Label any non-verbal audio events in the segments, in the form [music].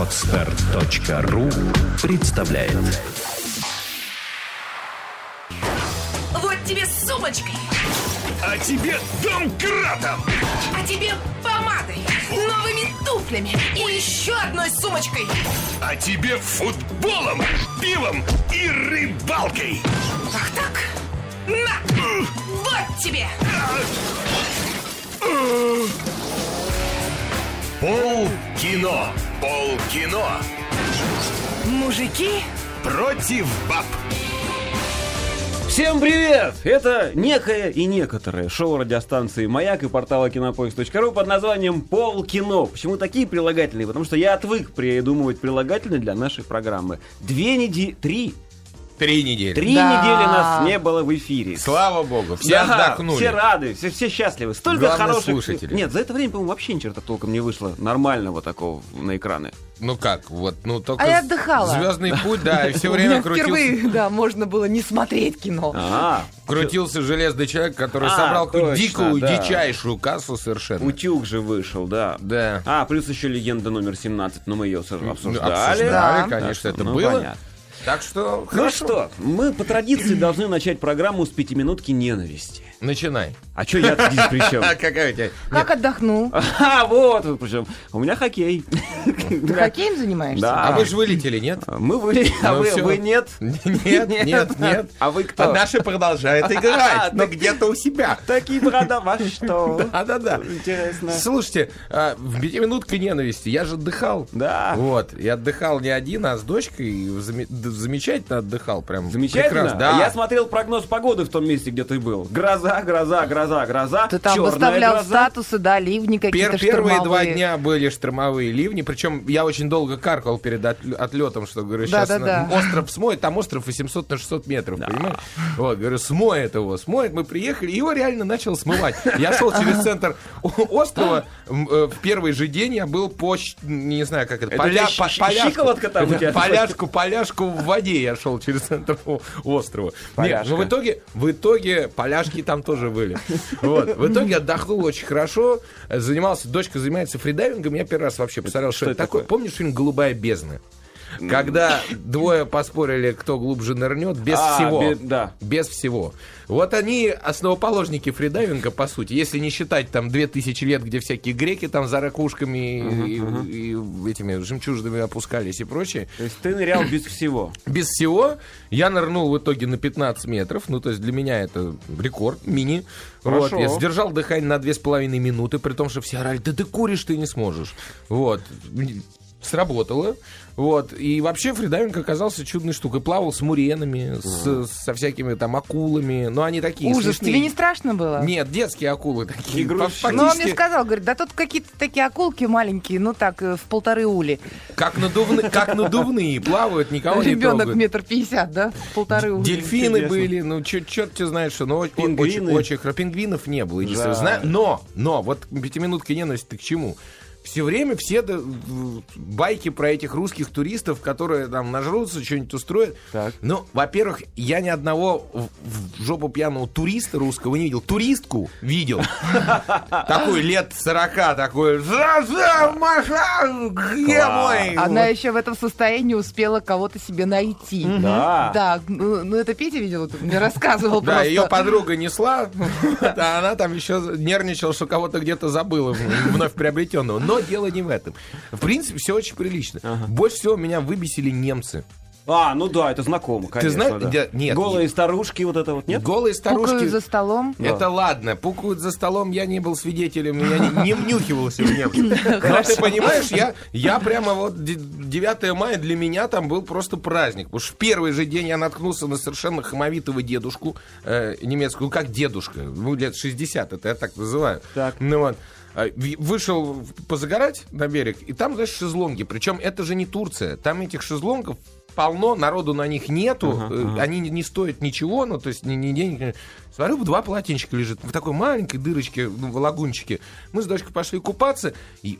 Отстар.ру представляет Вот тебе с сумочкой, А тебе домкратом! а тебе помадой, новыми туфлями и еще одной сумочкой. А тебе футболом, пивом и рыбалкой! Ах так? На! Вот тебе! Пол кино! Пол кино! Мужики Против баб! Всем привет! Это некое и некоторое шоу радиостанции «Маяк» и портала кинопоиск.ру под названием «Пол кино». Почему такие прилагательные? Потому что я отвык придумывать прилагательные для нашей программы. Две недели... Три. Три недели. Три Да. недели нас не было в эфире. Слава богу, все Да, отдохнули. Все рады, все, все счастливы. Столько Главное, хороших... слушатели. Нет, за это время, по-моему, вообще ни черта толком не вышло нормального такого на экраны. Ну как, вот, ну только А я отдыхала. Звездный путь, да, и все время крутился, впервые, да, можно было не смотреть кино. А, крутился железный человек, который А, собрал какую-то дикую, да. дичайшую кассу совершенно. утюг же вышел, да. Да. А, плюс еще легенда номер 17, но мы ее обсуждали. Ну, Обсуждали, Да. конечно, это ну, было. понятно. Так что, Ну хорошо. что, мы по традиции должны начать программу с пятиминутки ненависти. Начинай. А что я здесь при чем? [laughs] А какая у тебя? Как отдохнул? [laughs] А, вот причем. У меня хоккей. Ты хоккеем занимаешься? Да. А вы же вылетели, нет? Мы вы, а Ну вы, [laughs] нет? Нет, нет, нет. А вы кто? А наши продолжают играть, но где-то у себя. Такие борода, во что? Да-да-да. Интересно. Слушайте, а, в пятиминутке ненависти я же отдыхал. Да. Вот. И отдыхал не один, а с дочкой. замечательно отдыхал. Прям Замечательно. Да. А Я смотрел прогноз погоды в том месте, где ты был. Гроза, гроза, гроза, гроза. Ты там черная выставлял гроза. статусы, да, ливни Пер- какие-то первые два штормовые. дня были штормовые ливни, причем я очень долго каркал перед отлё- отлетом, что говорю, сейчас Да-да-да. остров смоет, там остров 800 на 600 метров, понимаешь? Вот, говорю, смоет его, смоет, мы приехали, и его реально начал смывать. Я шел через центр острова, э, в первый же день я был по, не знаю, как это, Это поля- по- поляшку. щиколотка там у тебя? [laughs] Поляшку, [laughs] поляшку в воде я шел через центр острова. Нет, но в итоге, в итоге поляшки там тоже были. Вот. В итоге отдохнул очень хорошо, э, занимался, дочка занимается фридайвингом, я первый раз вообще посмотрел, что, что это это такое. такое? Помнишь фильм «Голубая бездна»? Когда двое поспорили, кто глубже нырнет, без А, всего. да. Без всего. Вот они основоположники фридайвинга, по сути. Если не считать там 2000 лет, где всякие греки там за ракушками и, этими жемчужинами опускались и прочее. То есть ты нырял без всего. Без всего я нырнул в итоге на 15 метров. Ну, то есть для меня это рекорд, мини. Вот, я сдержал дыхание на 2,5 минуты, при том, что все орали, да ты куришь, ты не сможешь. Вот. Сработало. Вот. И вообще фридайвинг оказался чудной штукой. Плавал с муренами, с- со всякими там акулами. Но они такие Ужас, смешные. тебе не страшно было? Нет, детские акулы такие. Игрушечные. Ну, он мне сказал, говорит, да тут какие-то такие акулки маленькие, ну так, э, в полторы ули. как, надувны- как надувные плавают, никого не Ребенок метр пятьдесят, да? В полторы ули. Дельфины Интересно. были, ну, черт тебе знает что, но очень, Пингвины. очень, Пингвинов не было, Но, но, вот пятиминутка ненависти к чему? Все время все да, байки про этих русских туристов, которые там нажрутся, что-нибудь устроят. Так. Ну, во-первых, я ни одного в, в жопу пьяного туриста русского не видел. Туристку видел. [laughs] Такой лет 40, такой. «За, за, Маша, где мой? Она еще в этом состоянии успела кого-то себе найти. Да. Да, ну, ну это Петя видел, мне рассказывал [laughs] Да, просто. ее подруга несла, [laughs] а она там еще нервничала, что кого-то где-то забыла вновь приобретенного. Но дело не в этом. В принципе, все очень прилично. Больше всего меня выбесили немцы. А, ну да, это знакомо, конечно. знаешь, да. нет, Голые старушки, вот это вот, нет? Голые старушки. Пукают за столом. Это ладно, пукают за столом, я не был свидетелем, я не, не внюхивался в немцев. [laughs] Но ты понимаешь, я, я прямо вот де- 9 мая для меня там был просто праздник. Потому что в первый же день я наткнулся на совершенно хамовитого дедушку э, немецкого, ну как дедушка, ну лет 60, это я так называю. Так. Ну вот. А, Вышел позагорать на берег, и там, знаешь, шезлонги. Причем это же не Турция. Там этих шезлонгов полно, народу на них нету, э, они не- не стоят ничего, ну, то есть ни, ни денег. Смотрю, два полотенчика лежит в такой маленькой дырочке, ну, в лагунчике. Мы с дочкой пошли купаться, и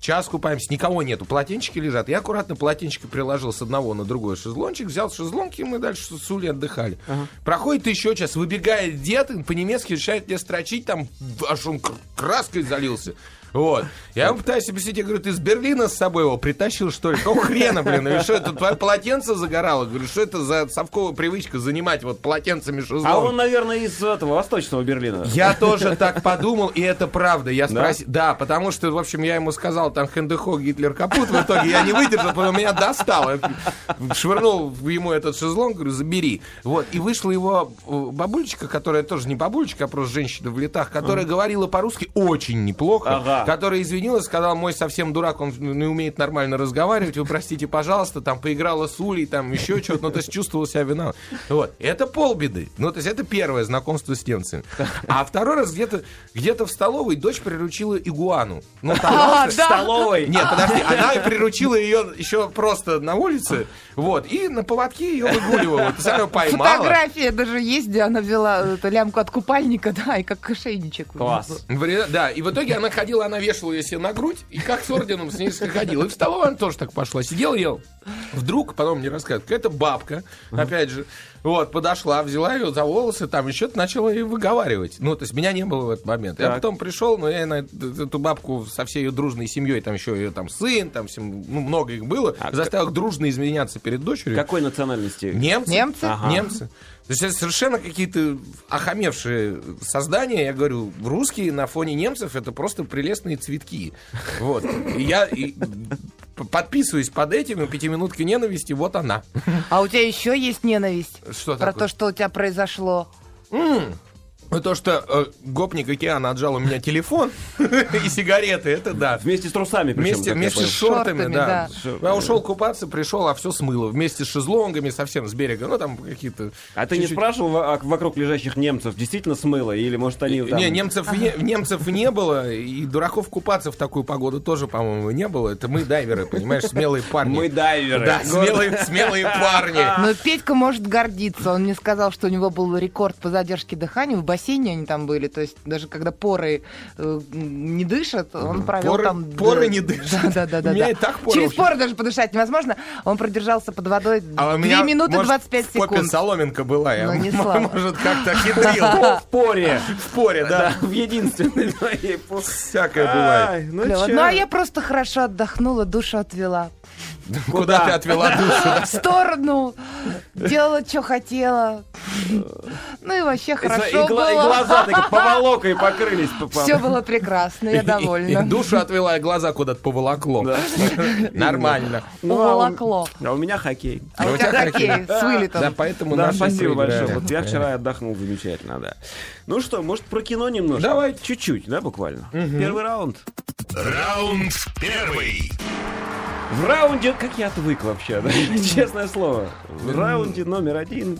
час купаемся, никого нету, полотенчики лежат. Я аккуратно полотенчики приложил с одного на другой шезлончик, взял шезлонг, и мы дальше с Улей отдыхали. Проходит еще час, выбегает дед, по-немецки решает мне строчить, там аж он кр- краской залился. Вот. Я ему пытаюсь объяснить, я говорю, ты из Берлина с собой его притащил, что ли? Какого хрена, блин? И что это, твое полотенце загорало? Говорю, что это за совковая привычка занимать вот полотенцами шезлонг? А он, наверное, из этого восточного Берлина. Я тоже так подумал, и это правда. Я спросил, да, потому что, в общем, я ему сказал, там, Хендехо, Гитлер капут, в итоге я не выдержал, потому что меня достал. Швырнул ему этот шезлонг, говорю, забери. Вот, и вышла его э, бабулечка, которая тоже не бабулечка, а просто женщина в летах, которая говорила по-русски очень неплохо, Ага. которая извинилась, сказала, мой совсем дурак, он не умеет нормально разговаривать, вы простите, пожалуйста, там, поиграла с Улей, там, еще что-то, ну, то есть чувствовал себя виноват. Вот, это полбеды. Ну, то есть это первое знакомство с немцами. А второй раз где-то где в столовой дочь приручила игуану. Ну, там, А, В столовой. нет, подожди, [laughs] она приручила ее еще просто на улице, вот, и на поводке ее выгуливала. Ее поймала. Фотография даже есть, где она взяла эту лямку от купальника, [laughs] да, и как ошейничек. Класс. Да, и в итоге она ходила, она вешала ее себе на грудь, и как с орденом с ней ходила. И в столовой она тоже так пошла. Сидел, ел. Вдруг, потом мне рассказывают, какая-то бабка, опять же, вот, подошла, взяла ее за волосы, там еще начала ей выговаривать. Ну, то есть меня не было в этот момент. Я Так. потом пришел, но я на эту бабку со всей ее дружной семьей, там еще ее там сын, там всем, ну, много их было, заставил их дружно извиняться перед дочерью. Какой национальности? Немцы. Немцы? Ага. Немцы. То есть это совершенно какие-то охамевшие создания. Я говорю, русские на фоне немцев это просто прелестные цветки. Вот. И я и подписываюсь под этим, и пятиминутки ненависти, вот она. А у тебя еще есть ненависть? Что Про такое? то, что у тебя произошло. Ну, то, что э, гопник океана отжал у меня телефон [laughs] и сигареты, это да. Вместе с трусами, причем, Вместе, я вместе понял. с шортами, Шортами, да. да. Я ушел купаться, пришел, а все смыло. Вместе с шезлонгами совсем с берега. Ну, там какие-то... А ты не чуть-чуть- спрашивал во- а вокруг лежащих немцев, действительно смыло? Или, может, они там... Не, немцев, не, немцев не было, и дураков купаться в такую погоду тоже, по-моему, не было. Это мы дайверы, понимаешь, смелые парни. Мы дайверы. Да, смелые, смелые парни. Но Петька может гордиться. Он мне сказал, что у него был рекорд по задержке дыхания. В бассейне они там были. То есть даже когда поры э, не дышат, он провел Поры- там... поры не дышат. Да, да, да. У меня да. и так поры Через поры даже подышать невозможно. Он продержался под водой А у 2 меня, минуты может, 25 в попе секунд. соломинка была, я, Ну, не слабо. может, как-то хитрил. [laughs] В поре. [laughs] В поре, да. В единственной Всякое бывает. Ну? Ну, а я просто хорошо отдохнула, душу отвела. Куда ты отвела душу? В сторону, делала, что хотела. Ну и вообще хорошо гла- и было. глаза так [laughs] поволокой покрылись. по- по- Все было прекрасно, я [laughs] довольна. душу отвела, и глаза куда-то поволокло. [laughs] Нормально. Ну, а у-. А у меня хоккей. А у тебя хоккей с вылетом. Да, поэтому Да, спасибо большое. Вот я вчера отдохнул замечательно, да. Ну что, может, про кино немножко? Давай. Чуть-чуть, да, буквально? Первый раунд. Раунд первый. В раунде, как я отвык вообще, да? [laughs] честное слово. В раунде номер один.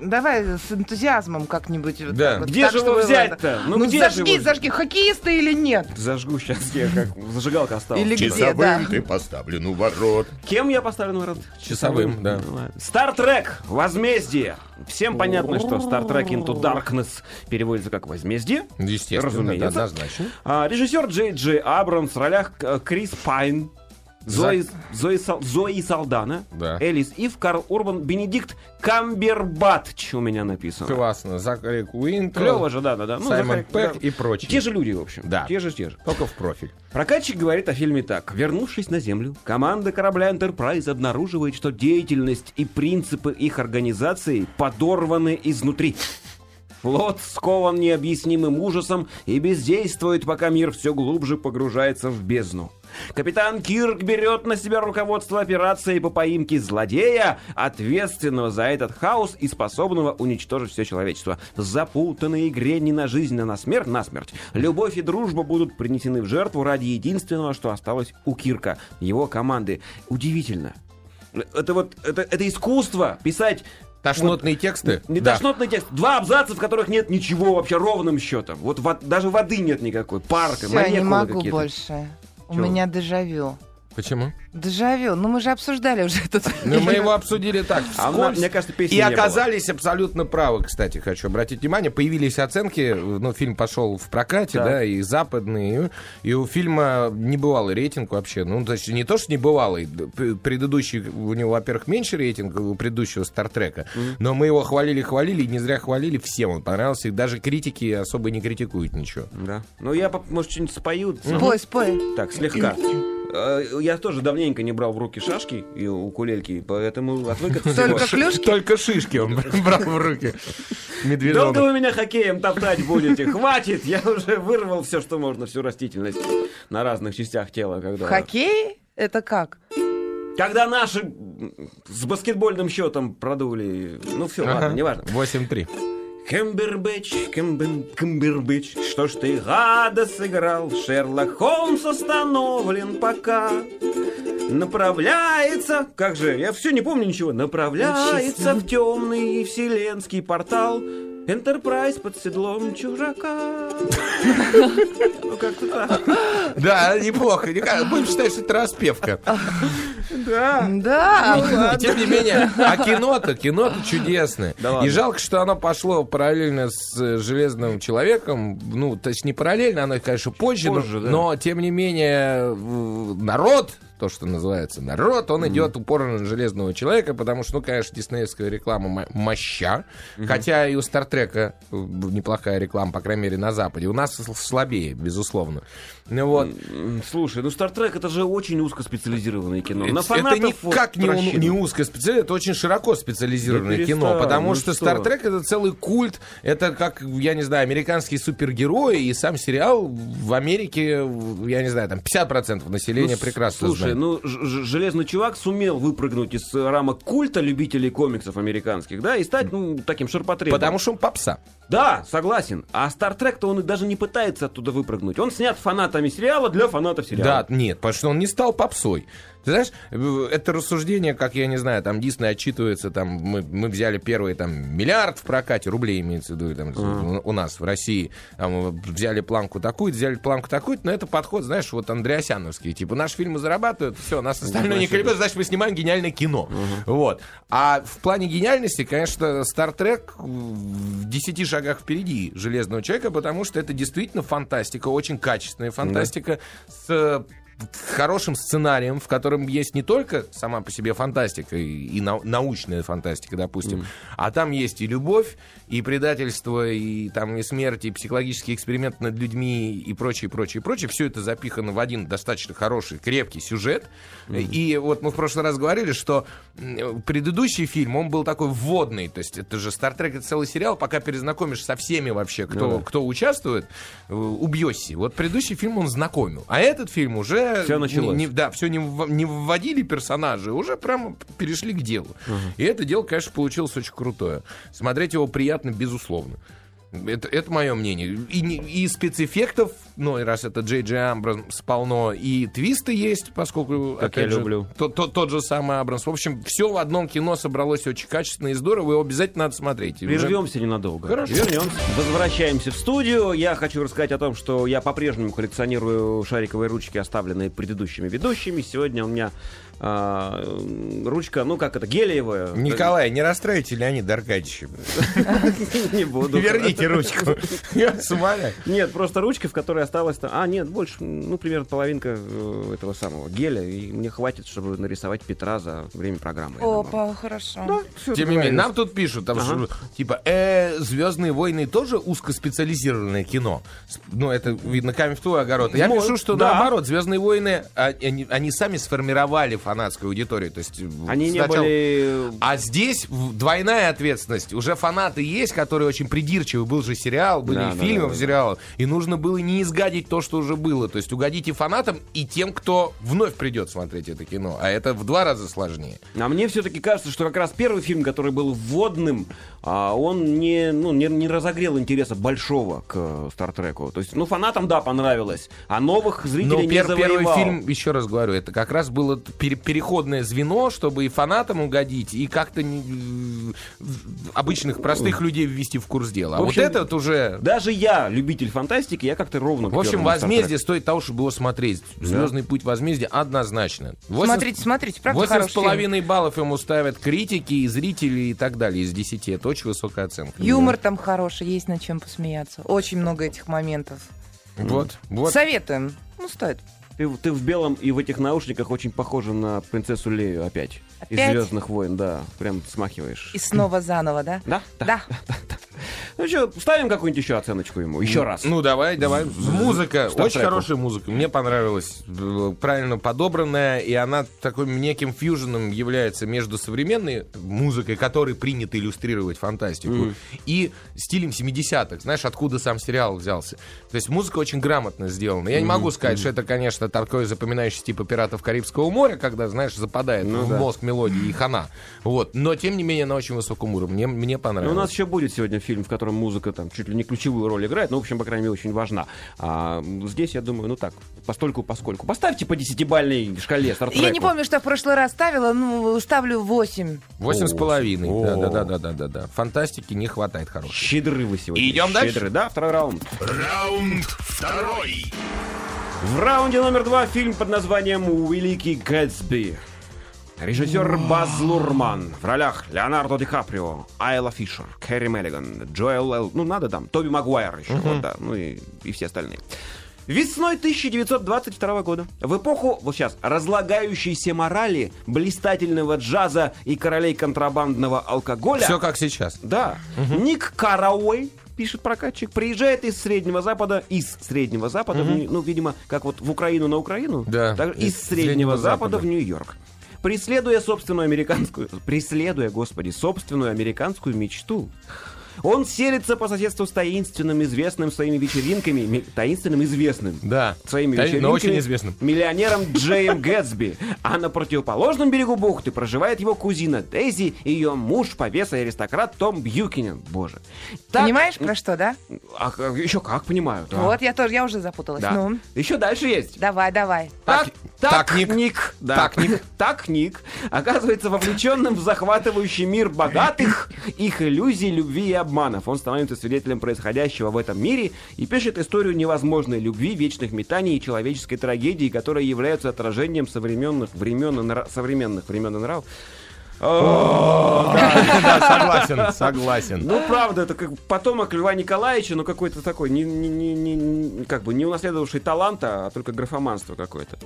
Давай с энтузиазмом как-нибудь. вот Да. вот, Где так, же его взять-то? Ну, Ну, где же зажги, его- зажги. Хоккеисты или нет? Зажгу сейчас я, как зажигалка осталась. Или где, Часовым да. ты поставлен у ворот. Кем я поставлю на ворот? Часовым, да. Ну, ладно. Стартрек. Возмездие. Всем понятно, что Стартрек Into Darkness переводится как возмездие. Естественно, Разумеется. да, однозначно. А, режиссер Джей Джей Абрамс в ролях э, Крис Пайн, Зои, Зои, Сал- Зои Салдана, Да. Элис Ив, Карл Урбан, Бенедикт Камбербатч у меня написано. Классно. Закари Куинтер. Клево же, да, да, да. Ну, Саймон Захар- Пэк да. и прочие. Те же люди, в общем. Да. Те же, те же. Только в профиль. Прокатчик говорит о фильме так. Вернувшись на Землю, команда корабля Enterprise обнаруживает, что деятельность и принципы их организации подорваны изнутри. Флот скован необъяснимым ужасом и бездействует, пока мир все глубже погружается в бездну. Капитан Кирк берет на себя руководство операцией по поимке злодея, ответственного за этот хаос и способного уничтожить все человечество. В запутанной игре не на жизнь, а на смерть, на смерть. Любовь и дружба будут принесены в жертву ради единственного, что осталось у Кирка, его команды. Удивительно. Это вот, это, это искусство писать Тошнотные тексты? не Да. тошнотный текст. Два абзаца, в которых нет ничего вообще ровным счетом. Вот во- даже воды нет никакой. Парка, Все, не могу какие-то. больше. У меня дежавю. Почему? Дежавю. Ну, мы же обсуждали уже этот Ну, мы его обсудили так, А вскользь. мне кажется, песни И не было. оказались абсолютно правы, кстати, хочу обратить внимание. Появились оценки, ну, фильм пошел в прокате, Так. да, и западные, и у фильма небывалый рейтинг вообще. Ну, то есть не то, что небывалый, п- предыдущий, у него, во-первых, меньше рейтинг у предыдущего Стартрека, но мы его хвалили-хвалили, и не зря хвалили, всем он понравился, и даже критики особо не критикуют ничего. Да. Ну, я, может, что-нибудь спою. Спой, спой. Так, слегка. Э, Я тоже давненько не брал в руки шашки и укулельки, поэтому отвык от всего. Только клюшки? Только шишки он [laughs] брал в руки. Долго Медвежонок. вы меня хоккеем топтать будете? Хватит! Я уже вырвал все, что можно, всю растительность на разных частях тела. Когда, Хоккей? Это как? когда наши с баскетбольным счетом продули. Ну все, ладно, неважно. 8-3. Кембербэтч, Кембен, Кембербэтч, что ж ты гада сыграл? Шерлок Холмс остановлен пока. Направляется, как же, я все не помню ничего, направляется в темный вселенский портал. Энтерпрайз под седлом чужака. Ну, как-то так. Да, неплохо. Будем считать, что это распевка. Да. Да. И тем не менее, а кино-то, кино-то чудесное. И жалко, что оно пошло параллельно с э, Железным Человеком. Ну, то есть не параллельно, оно, конечно, позже, но- тем не менее, народ, то, что называется народ, он идет упорно на Железного Человека, потому что, ну, конечно, диснеевская реклама мо- моща, хотя и у Стартрека э, неплохая реклама, по крайней мере, на Западе. У нас слабее, безусловно. Ну вот. Слушай, ну Стартрек это же очень узкоспециализированное кино. На Это фанатов никак не, вот не специализированное, это очень широко специализированное Да кино, потому ну что? Стартрек это целый культ, это как, я не знаю, американские супергерои, и сам сериал в Америке, я не знаю, там 50% населения Ну, прекрасно Слушай, знает. Ну Ж- Ж- Железный Чувак сумел выпрыгнуть из рамок культа любителей комиксов американских, да, и стать, ну, таким ширпотребом. Потому что он попса. Да, согласен. А Стартрек-то он и даже не пытается оттуда выпрыгнуть. Он снят фанатами сериала для фанатов сериала. Да, нет, потому что он не стал попсой. Ты знаешь, э, это рассуждение, как я не знаю, там Дисней отчитывается, там мы, мы взяли первый там миллиард в прокате, рублей имеется в виду, там, у, у нас в России, там, э, взяли планку такую, взяли планку такую, но это подход, знаешь, вот Андреасяновский, типа наши фильмы зарабатывают, все, нас остальное не крепит, значит мы снимаем гениальное кино. Вот. А в плане гениальности, конечно, Стартрек в 10 шагах впереди Железного человека, потому что это действительно фантастика, очень качественная фантастика с хорошим сценарием, в котором есть не только сама по себе фантастика и, и нау- научная фантастика, допустим, а там есть и любовь, и предательство, и там и смерть, и психологический эксперимент над людьми, и прочее, прочее, прочее. Все это запихано в один достаточно хороший, крепкий сюжет. И вот мы в прошлый раз говорили, что предыдущий фильм, он был такой вводный, то есть это же Star Trek это целый сериал, пока перезнакомишь со всеми вообще, кто, кто участвует, э, убьешься. Вот предыдущий фильм он знакомил, а этот фильм уже... Всё началось. не- да, все не, не вводили персонажей, уже прямо перешли к делу. И это дело, конечно, получилось очень крутое. Смотреть его приятно, безусловно. Это, это мое мнение. И, и спецэффектов, ну, и раз это Джей Джей Абрамс полно, и твисты есть, поскольку, Как я же, люблю. тот, тот, тот же самый Абрамс. В общем, все в одном кино собралось очень качественно и здорово, его обязательно надо смотреть. И уже- Прервемся ненадолго. Хорошо. Вернемся. Возвращаемся в студию. Я хочу рассказать о том, что я по-прежнему коллекционирую шариковые ручки, оставленные предыдущими ведущими. Сегодня у меня а, ручка, ну как это, гелиевая. Николай, не расстраивайте Леонида Аркадьевича. [laughs] Не буду. Верните ручку. Я. Нет, просто ручка, в которой осталось там... А, нет, больше, ну, примерно половинка э, этого самого геля. И мне хватит, чтобы нарисовать Петра за время программы. Опа, хорошо. Всё Тем не менее, нам тут пишут, там, Ага. что, типа, э, Звездные войны тоже узкоспециализированное кино. Ну, это видно камень в твой огород. Я Мой, пишу, что да. наоборот, Звездные войны, а, они, они сами сформировали фанатскую аудиторию. То есть, Они не сначала- были... А здесь двойная ответственность. Уже фанаты есть, которые очень придирчивы. Был же сериал, были Да, да, фильмы да, в да. сериалах. И нужно было не изгадить то, что уже было. То есть угодить и фанатам, и тем, кто вновь придет смотреть это кино. А это в два раза сложнее. А мне все-таки кажется, что как раз первый фильм, который был вводным, а, он не, ну, не, не разогрел интереса большого к э, Стартреку. То есть, ну, фанатам, да, понравилось, а новых Но зрителей не пер- первый завоевал. фильм, еще раз говорю, это как раз было пере- переходное звено, чтобы и фанатам угодить, и как-то не- обычных простых людей ввести в курс дела. А общем, вот этот уже... Даже я, любитель фантастики, я как-то ровно ровно. В общем, возмездие стоит того, чтобы его смотреть. Звездный путь возмездия однозначно. Восемь- Смотрите, смотрите, правда Восемь с половиной баллов ему ставят критики и зрители и так далее из 10. Это очень высокая оценка. Юмор там хороший, есть над чем посмеяться. Очень много этих моментов. Вот, вот. Советуем. Ну, стоит. Ты, ты в белом и в этих наушниках очень похожа на принцессу Лею опять. Из Опять? Звездных войн, да. Прям смахиваешь. И снова заново, да? Да? Да. [laughs] Ну что, ставим какую-нибудь еще оценочку ему? Еще раз. Ну, давай, давай. Музыка. Стартреку. Очень хорошая музыка. Мне понравилась. Э, Правильно подобранная. И она таким неким фьюженом является между современной музыкой, которой принято иллюстрировать фантастику, и стилем 70-х. Знаешь, откуда сам сериал взялся. То есть музыка очень грамотно сделана. Я не могу сказать, что это, конечно, такой запоминающий типа «Пиратов Карибского моря», когда, знаешь, западает Ну в да. мозг мелодии и хана. Вот. Но, тем не менее, на очень высоком уровне. Мне, мне Ну, понравилось. у нас еще будет сегодня фильм, в котором музыка там чуть ли не ключевую роль играет, но, в общем, по крайней мере, очень важна. А здесь, я думаю, ну так, постольку поскольку. Поставьте по десятибальной шкале Стартреку. Я не помню, что в прошлый раз ставила, ну, ставлю 8. Восемь с О, половиной. о. Да, да, да, да, да, да, да. Фантастики не хватает хорошей. Щедры вы сегодня. Идем дальше? Щедры. Да, второй раунд. Раунд второй. В раунде номер два фильм под названием «Великий Гэтсби». Режиссер Баз Лурман. В ролях Леонардо Ди Каприо, Айла Фишер, Кэрри Меллиган, Джоэл Эл... Ну, надо там. Тоби Магуайр еще. Вот, да. Ну и, и все остальные. Весной 1922 года, в эпоху, вот сейчас, разлагающейся морали, блистательного джаза и королей контрабандного алкоголя... Все как сейчас. Да. Ник Карауэй, пишет прокатчик, приезжает из Среднего Запада, из Среднего Запада, в Нью- ну, видимо, как вот в Украину на Украину, Да, так, из из Среднего, Среднего Запада, Запада. в Нью-Йорк. Преследуя собственную американскую, преследуя, господи, собственную американскую мечту, он селится по соседству с таинственным, известным своими вечеринками, ми- таинственным, известным, Да. своими Таин- вечеринками но очень известным. миллионером Джеем Гэтсби. А на противоположном берегу бухты проживает его кузина Дейзи и ее муж, повеса и аристократ Том Бьюкинен. Боже. Так- Понимаешь, про что, да? А, как- еще как понимаю. да. Вот, я тоже, я уже запуталась. Да. Ну, Еще дальше есть. давай, давай. Так, Так- так, так, Ник. Ник. Да. Так, Ник. [laughs] Так, Ник. Оказывается вовлеченным в захватывающий мир богатых, их иллюзий, любви и обманов. Он становится свидетелем происходящего в этом мире и пишет историю невозможной любви, вечных метаний и человеческой трагедии, которые являются отражением современных времен и нра- современных времен и нравов. Да, согласен, согласен. Ну, правда, это как потомок Льва Николаевича, но какой-то такой, не, не, не, не- не- как бы не унаследовавший таланта, а только графоманство какое-то.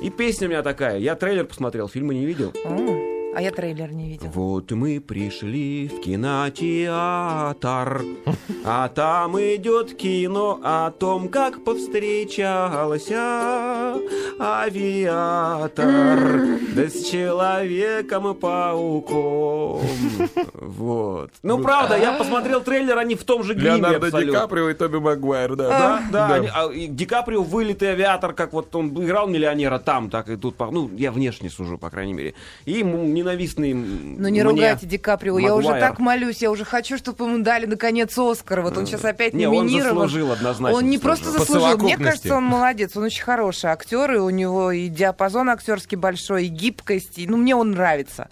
И песня у меня такая. Я трейлер посмотрел, фильма не видел. А я трейлер не видел. Вот мы пришли в кинотеатр, а там идет кино о том, как повстречался авиатор да с человеком-пауком. Вот. Ну, правда, я посмотрел трейлер, они в том же гриме Леонардо Ди. Каприо и Тоби Магуайр, да. Да, да. они- а, и Ди Каприо вылитый авиатор, как вот он играл миллионера там, так и тут, ну, я внешне сужу, по крайней мере. И ему ненавистный Ну не ругайте Ди Каприо, я уже Магуайр. так молюсь, я уже хочу, чтобы ему дали наконец Оскар. Вот он сейчас опять Не, он заслужил однозначно. Он не просто заслужил, мне кажется, он молодец, он очень хороший актер, и у него и диапазон актерский большой, и гибкость, и, ну мне он нравится.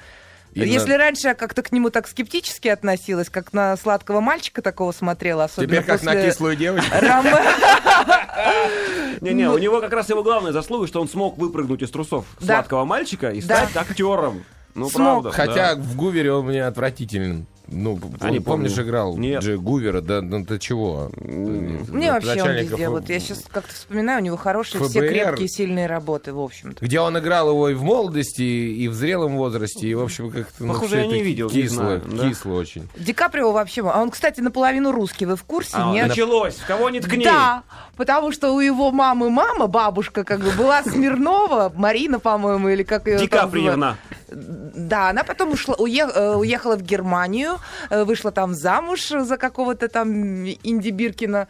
Именно- Если раньше я как-то к нему так скептически относилась, как на сладкого мальчика такого смотрела, особенно Теперь как на после кислую девочку. [laughs] Не-не, [laughs] у него как раз его главная заслуга, что он смог выпрыгнуть из трусов сладкого мальчика и стать актером. Ну, Смог. правда. Хотя да. в Гувере он мне отвратителен. Ну, А не помнишь, помню. играл Нет. Джей Гувера, да, ну ты чего? Мне вообще он везде, вот я сейчас как-то вспоминаю, у него хорошие все ФБР. крепкие, сильные работы, в общем-то. Где он играл его и в молодости, и в зрелом возрасте, и, в общем, как-то... ну, Похоже, я не видел, не Кисло, знаю, да. кисло очень. Ди Каприо вообще, а он, кстати, наполовину русский, вы в курсе, А, нет? началось. В кого не ткни. Да, потому что у его мамы мама, бабушка, как бы, была Смирнова, Марина, по-моему, или как ее Ди там звали. Да, она потом ушла, э, уехала в Германию, э, вышла там замуж за какого-то там Инди Биркина.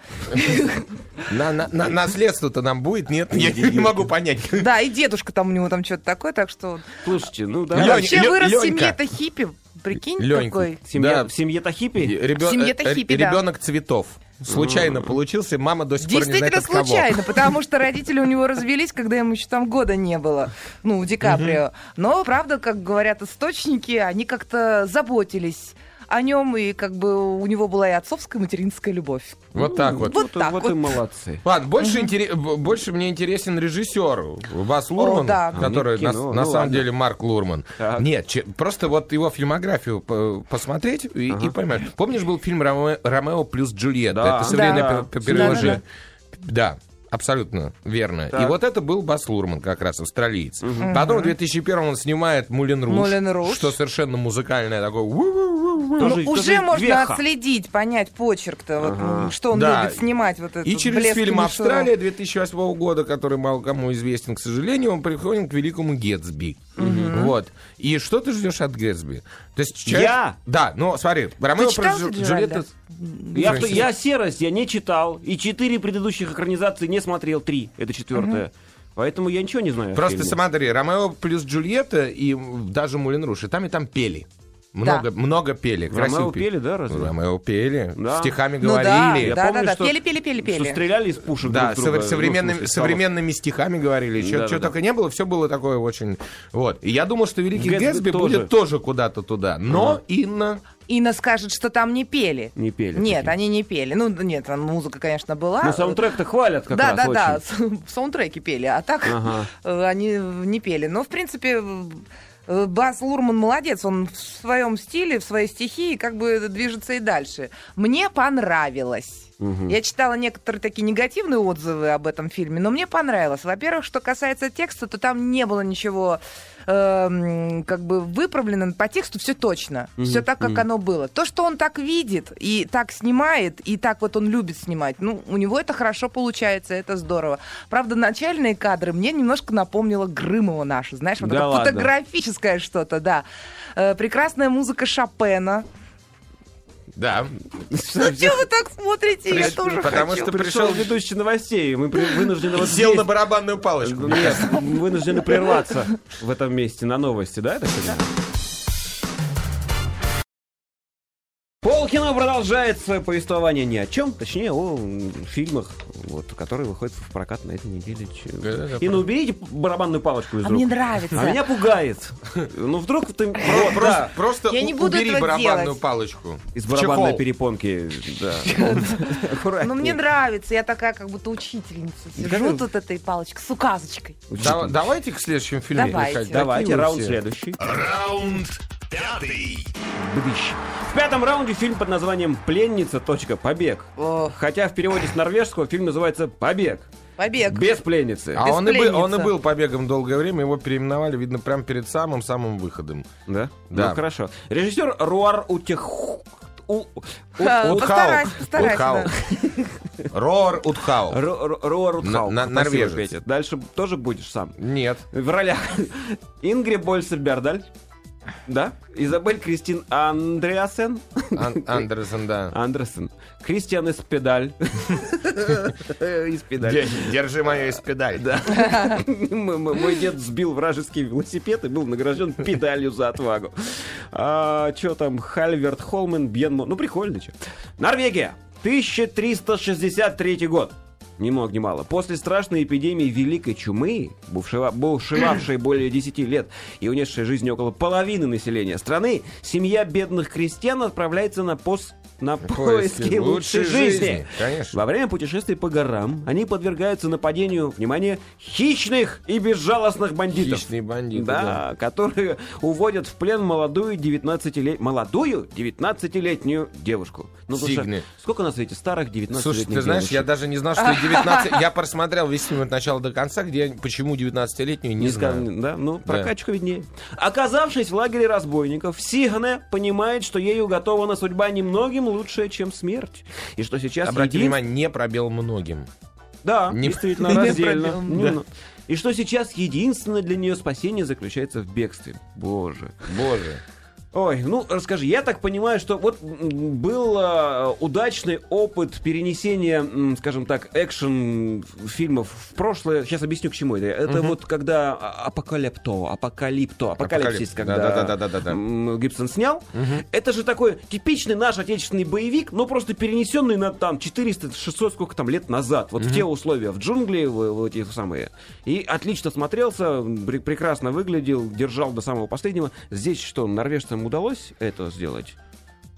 На, на- на- наследство-то нам будет, нет? Я не могу понять. Да, и дедушка там у него там что-то такое, так что... Слушайте, ну да. Вообще вырос в семье-то хиппи, прикинь, Лёнька. какой. Семья, Да. В семье-то хиппи? Ребё- В семье-то э, хиппи, да. Ребенок цветов. Случайно получился, мама до сих пор не знает Действительно случайно, [laughs] потому что родители у него развелись, когда ему еще там года не было, ну, у Ди Каприо. Но, правда, как говорят источники, они как-то заботились о нем, и как бы у него была и отцовская, и материнская любовь. Вот так вот. Вот так вот вот. и молодцы. Ладно, больше, интере- б- больше мне интересен режиссер Бас Лурман, да. который Не на, кино, на ну самом ладно. деле Марк Лурман. Так. Нет, че- просто вот его фильмографию по- посмотреть и, и поймешь. Помнишь, был фильм «Ромео, Ромео плюс Джульетта»? Да. Это современное Да. пе- пе- переложение. Да-да-да. Да. Абсолютно верно. Так. И вот это был Бас Лурман, как раз австралиец. Потом в 2001 он снимает Мулен «Мулен Руж». что совершенно музыкальное такое. Тоже- ну, уже тоже можно веха. отследить, понять почерк-то, вот, м, что он Да. любит снимать. Вот этот И через блеск фильм. «Австралия» 2008 года, который мало кому известен, к сожалению, он приходит к великому Гетсби. Вот. И что ты ждешь от Гетсби? То есть человек- Я? Да, ну смотри, Ромео плюс Джу-? Джульетта... Я, Фрэнсис. я серость, я не читал. И четыре предыдущих экранизации не смотрел. Три. Это четвертая. Поэтому я ничего не знаю. Просто фильме. смотри, Ромео плюс Джульетта и даже Мулен Руш, и там, и там пели. Много, много пели. Ромео пели. да, разве? Ромео пели, Да. стихами Ну да, говорили. Я да, помню, да, да, что- пели, пели, пели, Что пели. стреляли из пушек Да, друг друга, совре- современными, ну, современными стихами говорили, что Да-да-да. только не было, все было такое очень... Вот. И я думал, что Великий Гэтсби Гэтсби тоже. будет тоже куда-то туда. Но Инна... Инна скажет, что там не пели. Не пели. Нет, такие. они не пели. Ну, нет, там музыка, конечно, была. Ну, саундтрек-то хвалят как да, раз да, да, очень. [laughs] в саундтреке пели, а так Ага. э, они не пели. Но, в принципе, Бас Лурман молодец, он в своем стиле, в своей стихии как бы движется и дальше. Мне понравилось. Я читала некоторые такие негативные отзывы об этом фильме, но мне понравилось. Во-первых, что касается текста, то там не было ничего эм, как бы выправлено по тексту, все точно, все так, как оно было. То, что он так видит и так снимает, и так вот он любит снимать, ну, у него это хорошо получается, это здорово. Правда, начальные кадры мне немножко напомнило Грымова наша, знаешь, вот Да это фотографическое что-то, да. Э, прекрасная музыка Шопена. Да. Ну, что вы так смотрите? Я тоже потому что Пришел ведущий новостей. Мы вынуждены вот Сел на барабанную палочку. Нет, вынуждены прерваться в этом месте на новости, да, я Полкино продолжает свое повествование ни о чем, точнее о фильмах, вот, которые выходят в прокат на этой неделе. Да-да-да, И ну уберите барабанную палочку из А рук. мне нравится. А меня пугает. Ну вдруг ты Просто, да, просто Я не у- буду убери барабанную делать. палочку. из барабанной чехол. перепонки, да. [laughs] Ну, мне нравится. Я такая, как будто учительница. Сижу тут этой палочкой с указочкой. Да- давайте к следующему фильму Давайте. Давайте, раунд следующий. Раунд пятый. В пятом раунде фильм под названием «Пленница. точка, Побег». Ох. Хотя в переводе с норвежского фильм называется «Побег». Побег. Без пленницы. А он и, был, он и был побегом долгое время, его переименовали, видно, прямо перед самым-самым выходом. Да? Да. Ну, хорошо. Режиссер Руар Утех... У... [laughs] Ха, Утхау. Постарайся, постарайся. Рор Утхау. [laughs] Руар Утхау. Норвежец. Дальше тоже будешь сам. Нет. В ролях [laughs] Ингри Больсер Бердаль. Да? Изабель Кристин Андреасен. Ан- Андерсон, да. Андерсен. Кристиан. Испедаль. [laughs] Де- Держи мою из педаль. Да. [laughs] Мой дед сбил вражеский велосипед и был награжден педалью за отвагу. А, Че там? Хальверт Холмен, Бьенмо. Ну, прикольно, че. Норвегия. 1363 год. Ни много ни мало. После страшной эпидемии Великой Чумы, бушева- бушевавшей более 10 лет и унесшей жизни около половины населения страны, семья бедных крестьян отправляется на пост на поиски лучшей жизни. Конечно. Во время путешествий по горам они подвергаются нападению, внимание, хищных и безжалостных бандитов. Хищные бандиты, Да, да. которые уводят в плен молодую 19-летнюю молодую 19-летнюю девушку. Ну, Сигны. сколько на свете старых 19-летних Слушай, ты знаешь, я девушек? даже не знал, что [laughs] и 19... Я просмотрел весь фильм от начала до конца, где почему 19-летнюю, не Не знаю. скажу, да, ну, прокачка виднее. Оказавшись в лагере разбойников, Сигне понимает, что ей уготована судьба немногим лучше, чем смерть. И что сейчас Обрати един- внимание, не пробел многим. Да, Не- действительно, [laughs] Не раздельно. пробел, Ну, И что сейчас единственное для нее спасение заключается в бегстве. Боже. Боже. Ой, ну расскажи, я так понимаю, что вот был а, удачный опыт перенесения, м, скажем так, экшен фильмов в прошлое. Сейчас объясню, к чему это. Это вот когда а- апокалипто, апокалипто, апокалипсис, Апокалип- когда Да-да-да-да-да-да. м, Гибсон снял. Это же такой типичный наш отечественный боевик, но просто перенесенный на там 400-600 сколько там лет назад. Вот в те условия, в джунгли, в, в эти самые. И отлично смотрелся, пре- прекрасно выглядел, держал до самого последнего. Здесь что, норвежцам удалось это сделать?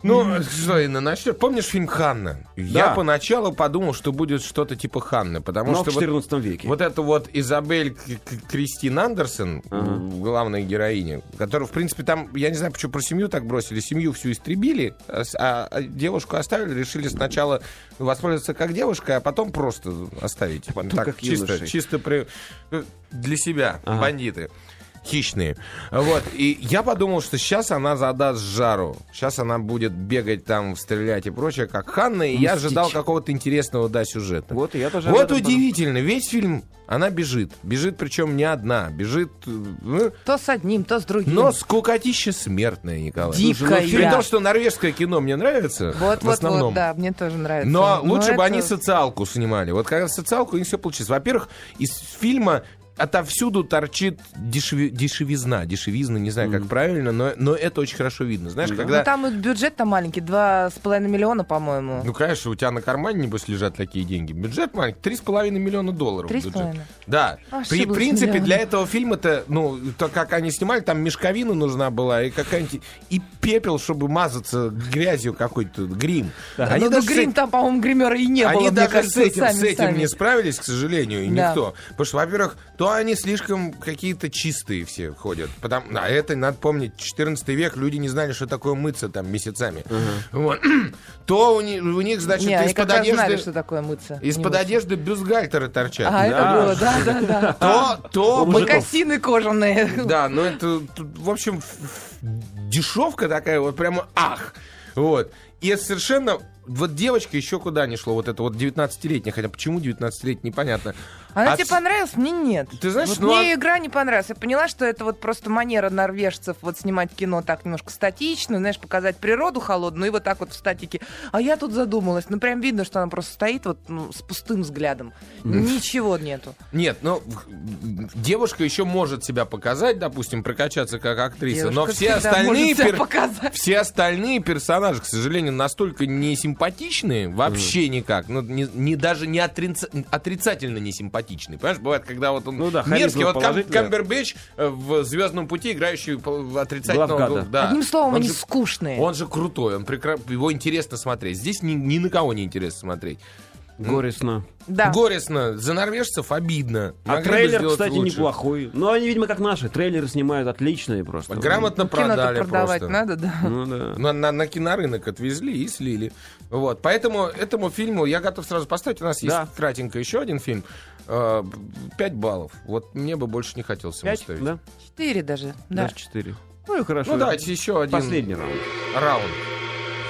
Ну, что, Инна, начнет. Помнишь фильм «Ханна»? Я поначалу подумал, что будет что-то типа «Ханны», потому Но что в вот- 14 веке. Вот это вот Изабель К- К- Кристин Андерсон, м, главная героиня, которая, в принципе, там, я не знаю, почему про семью так бросили, семью всю истребили, а, а- а девушку оставили, решили сначала воспользоваться как девушкой, а потом просто оставить. так, как чисто, юношей. чисто при- э, для себя, бандиты. Хищные. Вот. И я подумал, что сейчас она задаст жару. Сейчас она будет бегать там, стрелять и прочее, как Ханна. И я ожидал какого-то интересного, да, сюжета. Вот, и я тоже Вот удивительно, весь фильм она бежит. Бежит, причем не одна. Бежит, э, ну, То с одним, то с другим. но скукотища смертная, Николай. Дикая. При том, что норвежское кино мне нравится, Вот, в вот, основном. вот, да, мне тоже нравится. Но лучше бы это- они социалку снимали. Вот когда социалку, у них все получилось. Во-первых, из фильма отовсюду торчит дешеви- дешевизна. Дешевизна, не знаю, как правильно, но, но это очень хорошо видно. Знаешь, Ну, когда... там и бюджет-то маленький, два с половиной миллиона, по-моему. Ну, конечно, у тебя на кармане, небось, лежат такие деньги. Бюджет маленький, три с половиной миллиона долларов. Три с бюджет. половиной. Да. Ошиблась При принципе, миллион. для этого фильма-то, ну, то, как они снимали, там мешковина нужна была, и какая-нибудь... И пепел, чтобы мазаться грязью какой-то, грим. Они ну, ну, даже с грим этим- там, по-моему, гримера и не было, они даже кажется, с этим, сами, с этим сами. не справились, к сожалению, и Да. никто. Потому что, во-первых, то они слишком какие-то чистые все ходят. Потому, а это, надо помнить, 14 век, люди не знали, что такое мыться там месяцами. Вот. [clears throat] То у них, у них значит, из-под раз знали, одежды... что такое мыться. Из-под одежды бюстгальтеры торчат. А, это было, да, да, да. [laughs] То, то... Мокасины кожаные. [laughs] Да, ну это, в общем, дешевка такая, вот прямо ах. Вот. И это совершенно... Вот девочка еще куда не шло, вот это вот 19-летняя, хотя почему 19-летняя, непонятно. Она А тебе понравилась? Мне нет. Ты знаешь, Вот ну, мне а- игра не понравилась. Я поняла, что это вот просто манера норвежцев вот снимать кино так немножко статично, знаешь, показать природу холодную и вот так вот в статике. А я тут задумалась. Ну, прям видно, что она просто стоит вот ну, с пустым взглядом. Ничего нету. Нет, ну, девушка еще может себя показать, допустим, прокачаться как актриса, но Девушка все всегда остальные, пер- все остальные персонажи, к сожалению, настолько не симпатичные, вообще никак, ну, не, не даже не отрица- отрицательно не симпатичные. Понимаешь, бывает, когда вот он Ну да, мерзкий, вот Кам-. Камбербэтч э, в «Звездном пути», играющий по- отрицательного... Да. Одним словом, Он они же- скучные. Он же крутой, он прекра- его интересно смотреть. Здесь ни, ни на кого не интересно смотреть. Горестно. Да. Горестно, за норвежцев обидно. А Могли трейлер, кстати, лучше. неплохой. Ну, они, видимо, как наши. Трейлеры снимают отличные просто. Грамотно Кино-то продали продавать просто. надо, да. Ну, да. На, на, на кинорынок отвезли и слили. Вот. Поэтому этому фильму я готов сразу поставить. У нас Да. есть кратенько еще один фильм. Э, Пять баллов. Вот мне бы больше не хотелось ему Пять? ставить. Да? Четыре даже. Да. Даже четыре. Ну и хорошо. Ну давайте еще один Последний раунд. раунд.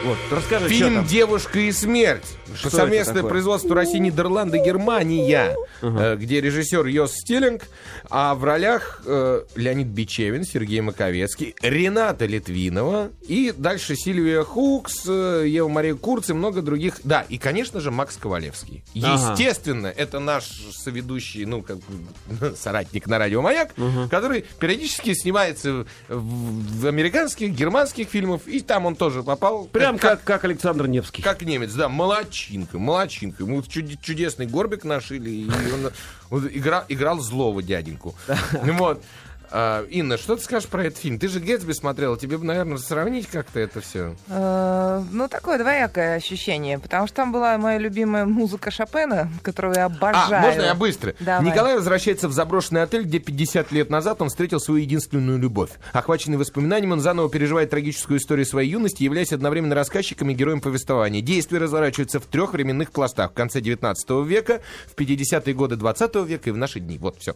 Вот, расскажи, Фильм. «Девушка и смерть». Что Совместное производство России, Нидерланды, Германия, э, где режиссер Йос Стиллинг, а в ролях э, Леонид Бичевин, Сергей Маковецкий, Рената Литвинова и дальше Сильвия Хукс, э, Ева Мария Курц и много других. Да, и, конечно же, Макс Ковалевский. Ага. Естественно, это наш соведущий, ну, как [laughs] соратник на радио «Маяк», который периодически снимается в, в американских, германских фильмах, и там он тоже попал. Прям как, как Александр Невский. Как немец, да, молодчинка, молодчинка. Ему чуд- чудесный горбик нашили, и он, он игра- играл злого дяденьку. Вот. А, Инна, что ты скажешь про этот фильм? Ты же Гэтсби смотрела, тебе бы, наверное, сравнить как-то это все. Э, Ну, такое двоякое ощущение, потому что там была моя любимая музыка Шопена, которую я обожаю. А, можно я быстро? Давай. Николай возвращается в заброшенный отель, где 50 лет назад он встретил свою единственную любовь. Охваченный воспоминанием, он заново переживает трагическую историю своей юности, являясь одновременно рассказчиком и героем повествования. Действие разворачивается в трех временных пластах. В конце 19 века, в 50-е годы 20 века и в наши дни. Вот, все.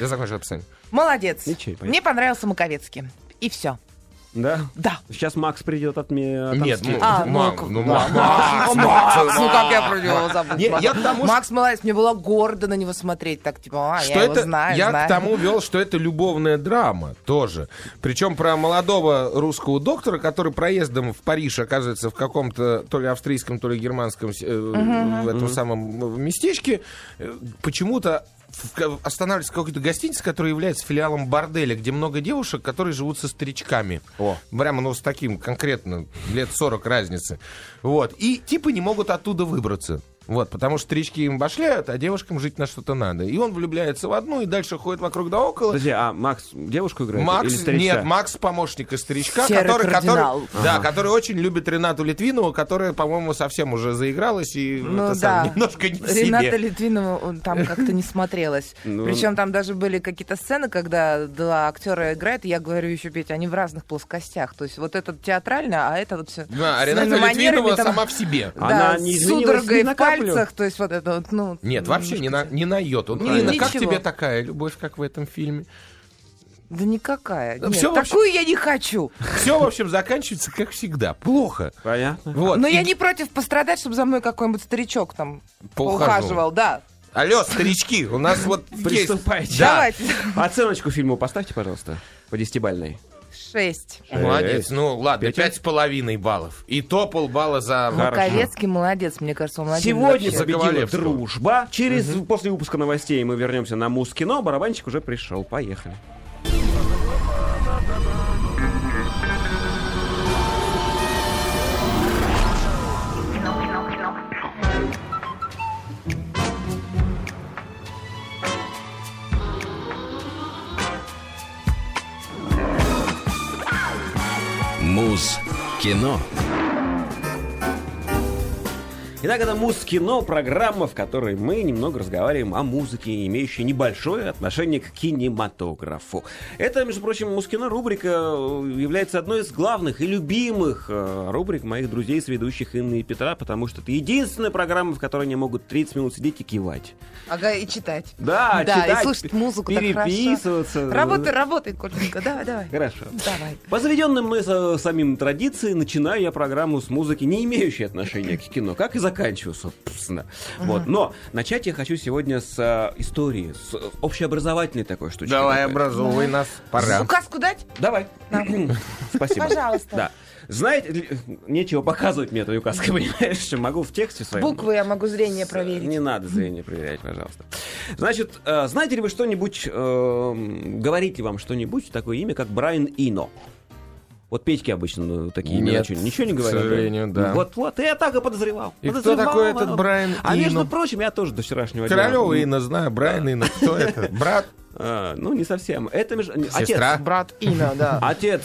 Я закончил описание. Молодец. Ничего. Мне понравился Маковецкий. И все. Да? Да. Сейчас Макс придет от меня. Нет, ну, А, Ма- ну, ну, да. Ма- Макс, Макс, ну как я про него забыла? Не, я к тому, Макс молодец, мне было гордо на него смотреть, так типа, а, что я его это, знаю, я знаю. к тому вел, что это любовная драма тоже. Причем про молодого русского доктора, который проездом в Париж оказывается в каком-то то ли австрийском, то ли германском э, в этом самом местечке, э, почему-то останавливается в какой-то гостинице, которая является филиалом борделя, где много девушек, которые живут со старичками. О. Прямо, ну, с таким конкретно, лет 40 разницы. Вот. И типа не могут оттуда выбраться. Вот, потому что старички им башляют, а девушкам жить на что-то надо. И он влюбляется в одну и дальше ходит вокруг да около. Подожди, а Макс девушку играет? или Макс, старичка? нет, Макс помощник и старичка, Серый который, который, кардинал. да, который очень любит Ренату Литвинову, которая, по-моему, совсем уже заигралась и Ну это да, самое, [laughs] немножко не Рената себе. Литвинова там как-то не смотрелась. [laughs] Ну, Причем там даже были какие-то сцены, когда два актера играют, и я говорю еще, Петя, они в разных плоскостях. То есть вот этот театрально, а это вот все. Да, а Рената Литвинова сама в себе. Она Да, не изменилась пальцах, то есть вот это вот, ну... Нет, вообще не на, не на йоту. Ирина, как тебе такая любовь, как в этом фильме? Да никакая. Да Нет, вообще- такую я не хочу. [laughs] Все, в общем, заканчивается, как всегда, плохо. Понятно. Вот. Но и- я не против пострадать, чтобы за мной какой-нибудь старичок там Поухаживал. поухаживал, да. Алло, старички, у нас вот есть... Приступайте. Да. Давайте. Оценочку фильму поставьте, пожалуйста, по десятибальной. Шесть. Молодец. Ну, ладно, Петя? пять с половиной баллов. И то полбалла за... Маковецкий молодец, мне кажется, он молодец. Сегодня вообще. победила дружба. Через после выпуска новостей мы вернемся на Муз-кино. Барабанщик уже пришел. Поехали. Муз-кино. Итак, это Муз-кино, программа, в которой мы немного разговариваем о музыке, имеющей небольшое отношение к кинематографу. Это, между прочим, Муз-кино рубрика э, является одной из главных и любимых э, рубрик моих друзей, ведущих Инны и Петра, потому что это единственная программа, в которой они могут 30 минут сидеть и кивать. Ага, и читать. Да, Да, читать, и слушать музыку так хорошо. переписываться. Работай, работай, Коленька, давай, давай. Хорошо. Давай. По заведенным мы самим традиции начинаю я программу с музыки, не имеющей отношения к кино, как и заканчиваю, собственно. Вот. Но начать я хочу сегодня с э, истории, с э, общеобразовательной такой штучки. Давай, такой. образовывай нас. Пора. Указку дать? Давай. [clears throat] Спасибо. Пожалуйста. Да. Знаете, нечего показывать мне этой указкой, [laughs] понимаешь, что могу в тексте своем. Буквы я могу зрение проверить. Не надо зрение проверять, пожалуйста. Значит, э, знаете ли вы что-нибудь, э, говорите вам что-нибудь, такое имя, как Брайан Ино? Вот Петьки обычно ну, такие Нет, ничего, ничего не к говорят. сожалению, да. Вот, вот, я так и подозревал. И кто Подозревал, такой этот а. Брайан А между Ино? прочим, я тоже до вчерашнего дня- Королева Инна, знаю, Брайан Инна. Кто это? [laughs] Брат? А, ну, не совсем. Это между... Отец. Сестра? Брат Ина, да. Отец.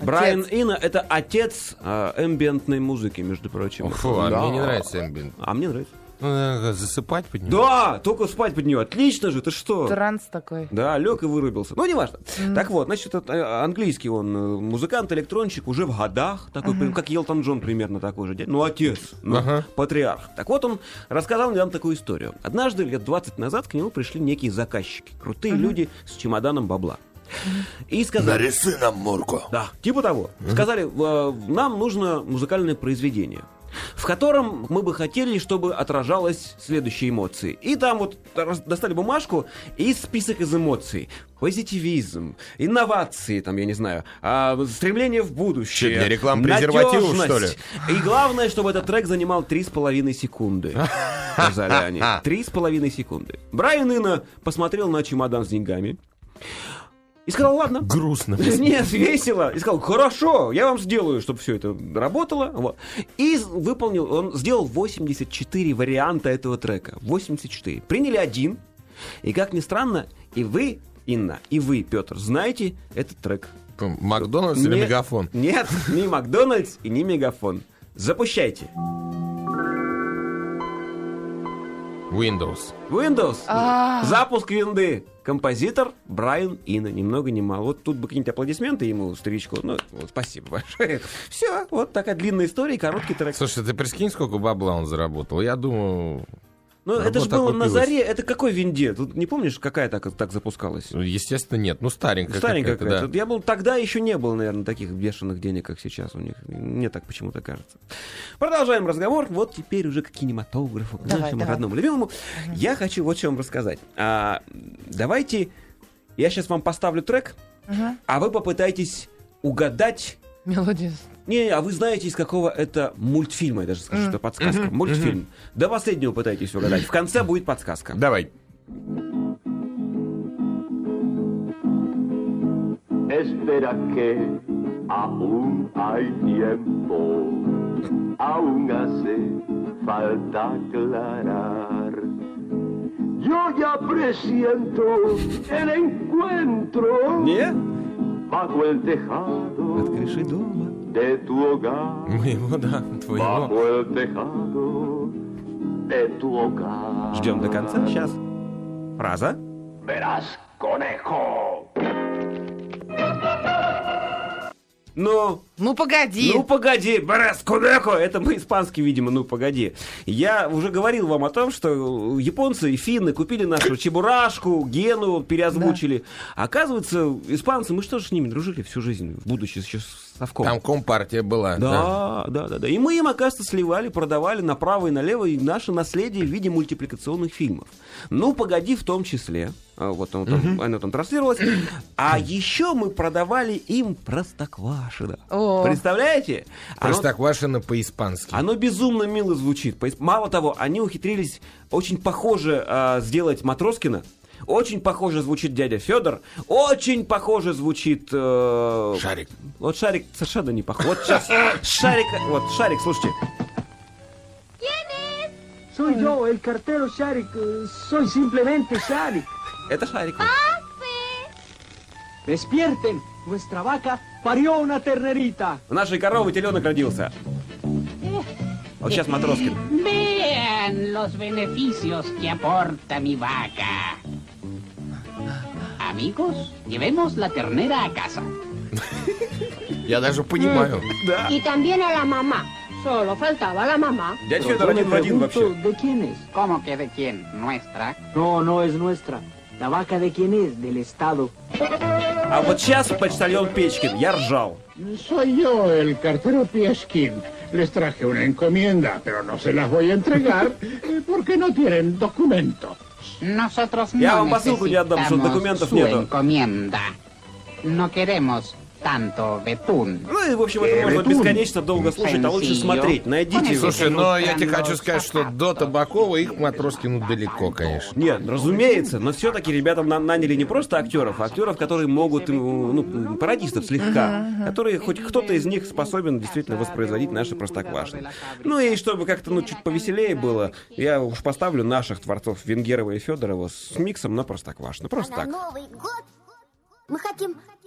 Брайан Ино — это отец э, эмбиентной музыки, между прочим. Фу, а Да. мне не нравится эмбиент. А мне нравится. Ну, Засыпать под него. Да, только спать под нее. Отлично же, ты что? Транс такой. Да, лег и вырубился. Ну, неважно. Так вот, значит, э, английский он э, музыкант, электронщик, уже в годах, такой, прям как Елтон Джон примерно такой же. Ну, отец, ну, Ага. патриарх. Так вот, он рассказал мне нам такую историю. Однажды, лет 20 назад, к нему пришли некие заказчики. Крутые люди с чемоданом бабла. И сказали... Нарисуй нам морку. Да, типа того. Сказали, э, нам нужно музыкальное произведение в котором мы бы хотели, чтобы отражалась следующие эмоции. И там вот достали бумажку и список из эмоций. Позитивизм, инновации, там, я не знаю, а, стремление в будущее. Чё, для рекламы презервативов, надежность. И главное, чтобы этот трек занимал 3,5 секунды. Сказали они. 3,5 секунды. Брайан Инна посмотрел на чемодан с деньгами и сказал, ладно. Грустно. [laughs] Нет, весело. И сказал, хорошо, я вам сделаю, чтобы все это работало. Вот. И выполнил, он сделал 84 варианта этого трека. 84. Приняли один. И как ни странно, и вы, Инна, и вы, Петр, знаете этот трек. Макдональдс или Мегафон? Нет, [laughs] не Макдональдс и не Мегафон. Запущайте. Windows. Windows. А. Запуск винды. Композитор Брайан Инна. Ни много ни мало. Вот тут бы какие-нибудь аплодисменты ему, старичку. Ну, вот, спасибо большое. [laughs] Все, вот такая длинная история и короткий трек. Слушай, ты прикинь, сколько бабла он заработал? Я думаю, Ну, это же работа было на окупилась. заре. Это какой винде? Тут не помнишь, какая так, так запускалась? ну, естественно, нет. Ну, старенькая Старенькая какая-то, какая-то. да. Я был тогда еще не было, наверное, таких бешеных денег, как сейчас у них. Мне так почему-то кажется. Продолжаем разговор. Вот теперь уже к кинематографу, к Давай, нашему давай. родному любимому. Я хочу вот что вам рассказать. А, давайте, я сейчас вам поставлю трек, Мгм. а вы попытайтесь угадать. Мелодия. Не, а вы знаете, из какого это мультфильма, я даже скажу, что подсказка. Мультфильм. До последнего пытайтесь угадать. В конце будет подсказка. Давай. Espera que aún hay tiempo, aún hace falta aclarar. Yo ya presiento el encuentro Не? bajo el tejado дома. De tu hogar. Моего, да, твоего. Bajo el tejado de tu hogar. Ждем до конца. Сейчас. Фраза. Verás, conejo. Ну, Ну, погоди. Ну погоди, Барас Кудеко, это мы испанский, видимо, ну погоди. Я уже говорил вам о том, что японцы и финны купили нашу чебурашку, гену переозвучили. Оказывается, испанцы, мы что же с ними дружили всю жизнь, будучи еще совком. Там компартия была. Да, да, да, да. И мы им, оказывается, сливали, продавали направо и налево и наше наследие в виде мультипликационных фильмов. Ну, погоди, в том числе. А, Вот оно там, оно там транслировалось. А еще мы продавали им простоквашино. О. Представляете? Простоквашино по-испански. оно безумно мило звучит. Мало того, они ухитрились очень похоже а, сделать Матроскина. Очень похоже звучит дядя Федор. Очень похоже звучит... э, Шарик. Вот Шарик совершенно не похож. Вот сейчас Шарик... Вот Шарик, слушайте. Soy yo, el cartero Sharik. Soy simplemente Sharik. Это Шарик. Despierten. Nuestra vaca parió una ternerita. У нашей коровы теленок родился. Вот сейчас Матроскин. Vean los beneficios que aporta mi vaca. Amigos, llevemos la ternera a casa. [laughs] Я даже понимаю. Y también a la mamá. Solo faltaba la mamá. Дядя Yo Федор me один в один pregunto, вообще. ¿de quién es? ¿Cómo que de quién? ¿Nuestra? No, no es nuestra. La vaca de quién es? Del Estado. А вот сейчас почтальон Печкин. Я ржал. Soy yo, el cartero Pieskin. Les traje una encomienda, pero no se las voy a entregar [laughs] eh, porque no tienen documento. Nosotros Ya, no вам посылку не отдам, что necesitamos документов su нету. encomienda. No queremos tanto betún. Ну и, в общем, это можно бесконечно долго слушать, а лучше смотреть. Найдите. Слушай, но я тебе хочу сказать, что до Табакова их Матроскину далеко, конечно. Нет, разумеется, но все-таки ребятам на- наняли не просто актеров, а актеров, которые могут, ну, пародистов слегка, которые хоть кто-то из них способен действительно воспроизводить наши простоквашины. Ну и чтобы как-то ну чуть повеселее было, я уж поставлю наших творцов Венгерова и Федорова с миксом на простоквашино. Просто так. Новый год мы хотим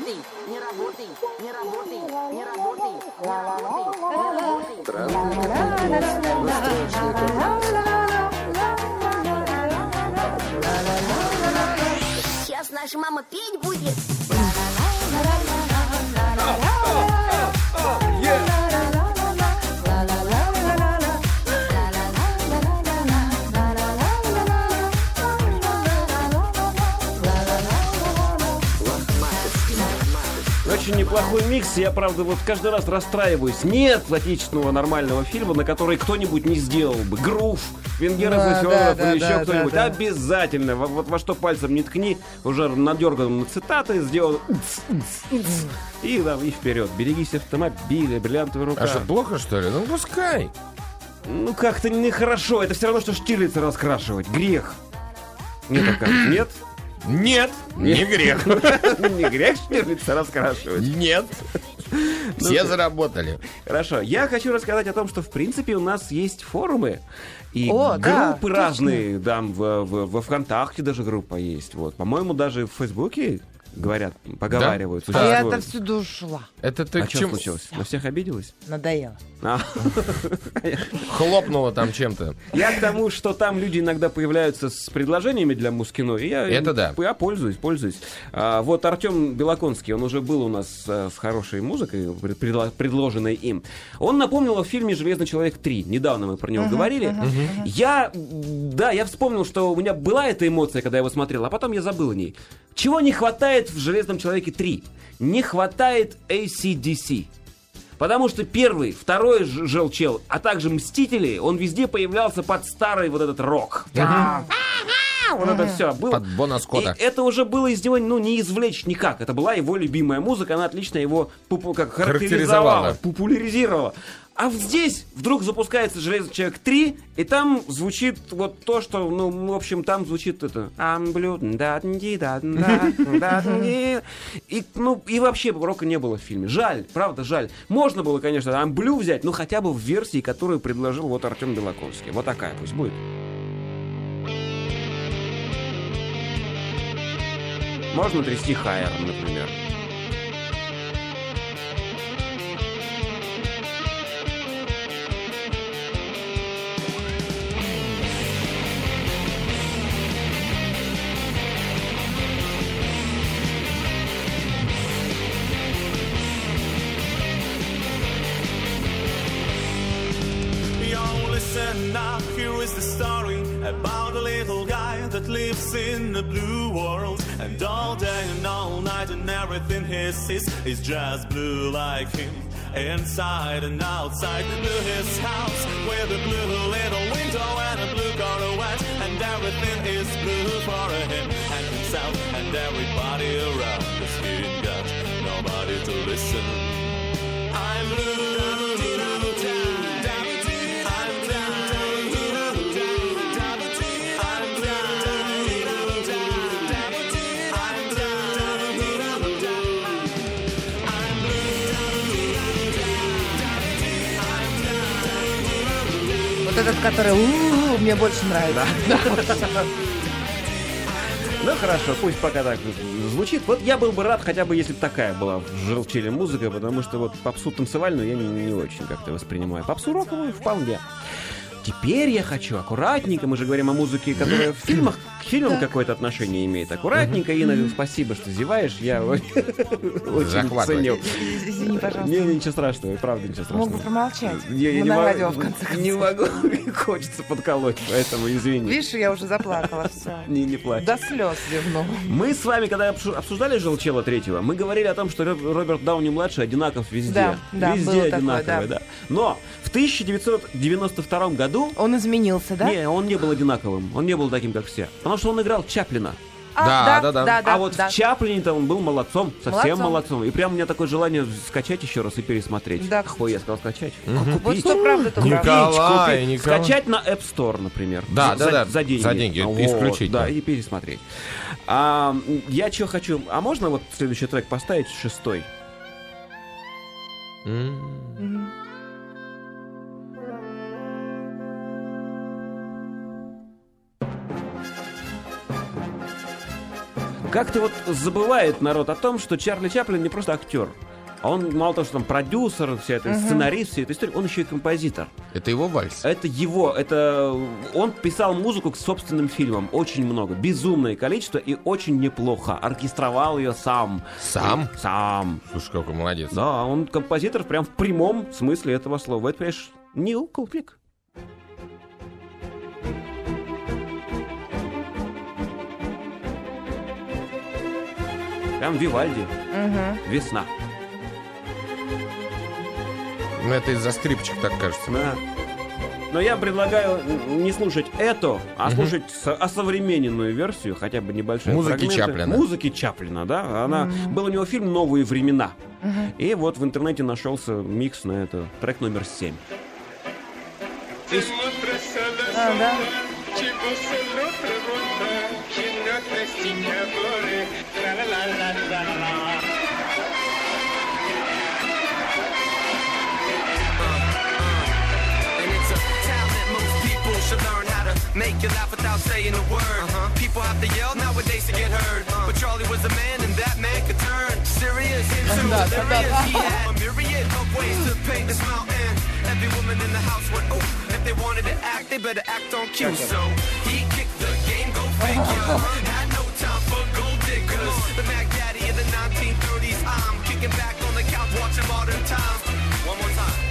не работает, не работает, не работает. Сейчас наша мама петь будет. Очень неплохой микс. Я, правда, вот каждый раз расстраиваюсь. Нет отечественного нормального фильма, на который кто-нибудь не сделал бы. Грув, Венгеров Да, и Федоров да, или да, еще да, кто-нибудь. да. Обязательно. Во- Вот во что пальцем не ткни, уже надерган на цитаты, сделал и, да, и вперед. Берегись автомобиля, бриллиантовая рука. А что, плохо, что ли? Ну, пускай. Ну, как-то нехорошо. Это все равно, что Штирлица раскрашивать. Грех. Мне так кажется. Нет? Нет, не грех. [laughs] Не грех Штирлица раскрашивать. Нет. Все заработали. Хорошо. Я хочу рассказать о том, что в принципе у нас есть форумы и О, да, группы разные. Да, в, в- во ВКонтакте даже группа есть. Вот. По-моему, даже в Фейсбуке говорят, поговаривают. А существуют. я отовсюду ушла. Это ты А к что чему? случилось? На всех обиделась? Надоело. А. Хлопнуло там чем-то. Я к тому, что там люди иногда появляются с предложениями для Мускино. И я, Это да. Я пользуюсь, пользуюсь. А, вот Артем Белоконский, он уже был у нас а, с хорошей музыкой, пред- предло- предложенной им. Он напомнил о фильме «Железный человек 3». Недавно мы про него говорили. Я, м, да, я вспомнил, что у меня была эта эмоция, когда я его смотрел, а потом я забыл о ней. Чего не хватает в «Железном человеке 3»? Не хватает ACDC. Потому что первый, второй желчел, а также Мстители, он везде появлялся под старый вот этот рок. А, Вот это все. Было. Под Бона Скотта. И это уже было из него ну, не извлечь никак. Это была его любимая музыка, она отлично его пупу- как Характеризовала. популяризировала. А здесь вдруг запускается «Железный человек 3», и там звучит вот то, что, ну, в общем, там звучит это... И, ну, и вообще рока не было в фильме. Жаль, правда, жаль. Можно было, конечно, «I'm blue» взять, но хотя бы в версии, которую предложил вот Артем Белаковский. Вот такая пусть будет. Можно трясти хайером, например. Lives in a blue world. And all day and all night and everything he sees is just blue like him. Inside and outside, blue his house with a blue little window and a blue Corvette. And everything is blue for him and himself and everybody around. Cause he got nobody to listen. Этот, который мне больше нравится. Ну хорошо, пусть пока так звучит. Вот я был бы рад, хотя бы если бы такая была в желчеле музыка, потому что вот попсу танцевальную я не, не очень как-то воспринимаю. Попсу роковую вполне. Теперь я хочу аккуратненько, мы же говорим о музыке, которая в фильмах фильмам какое-то отношение имеет. Аккуратненько, Инна, спасибо, что зеваешь, я [laughs] очень ценю. Извини, пожалуйста. Не, ничего страшного, правда ничего страшного. Могу промолчать. Я, не на могу- радио, в конце концов. Не могу, хочется подколоть, поэтому извини. Видишь, я уже заплакала, все. Не, не плачь. До слез зевнула. Мы с вами, когда обсу- обсуждали Желчела третьего, мы говорили о том, что Ро- Роберт Дауни-младший одинаков везде. Да, везде одинаковый, да. да. Но в 1992 году... Он изменился, да? Не, он не был одинаковым, он не был таким, как все. Потому что он играл Чаплина. А, да, да, да, а вот да. в Чаплине-то он был молодцом, совсем Молодцом. молодцом. И прям у меня такое желание скачать еще раз и пересмотреть. Да. Ой, я сказал скачать. Мгм. Вот что правда, то правда. Николай, Купить, Николай. Скачать на App Store, например. Да, за, да, да, За деньги. за деньги, Вот, исключительно. Да, и пересмотреть. А, я что хочу... А можно вот следующий трек поставить, шестой? М. Как-то вот забывает народ о том, что Чарли Чаплин не просто актер. А он мало того, что там продюсер, вся эта сценарист, вся эта история, он еще и композитор. Это его вальс. Это его, это он писал музыку к собственным фильмам, очень много, безумное количество и очень неплохо. Оркестровал ее сам. Сам? Сам. Слушай, какой молодец. Да, он композитор прям в прямом смысле этого слова. Это, понимаешь, Нил Купик. Прям Вивальди. Весна. Ну, это из-за скрипочек, так кажется. Да. Но я предлагаю не слушать это, а слушать со- осовремененную версию, хотя бы небольшую. Музыки Чаплина. Музыки Чаплина, да. Она, Был у него фильм «Новые времена». И вот в интернете нашелся микс на это. Трек номер семь. А, да. Christine Bourré, la la la la. Should learn how to make you laugh without saying a word. Uh-huh. People have to yell nowadays to get heard. Uh-huh. But Charlie was a man, and that man could turn serious into hilarious. he had a myriad of ways to paint this mountain. Every woman in the house went, ooh, if they wanted to act, they better act on cue. So he go figure. Had no time for gold diggers. The Mac Daddy of the 1930s. I'm kicking back on the couch watching modern times. One more time.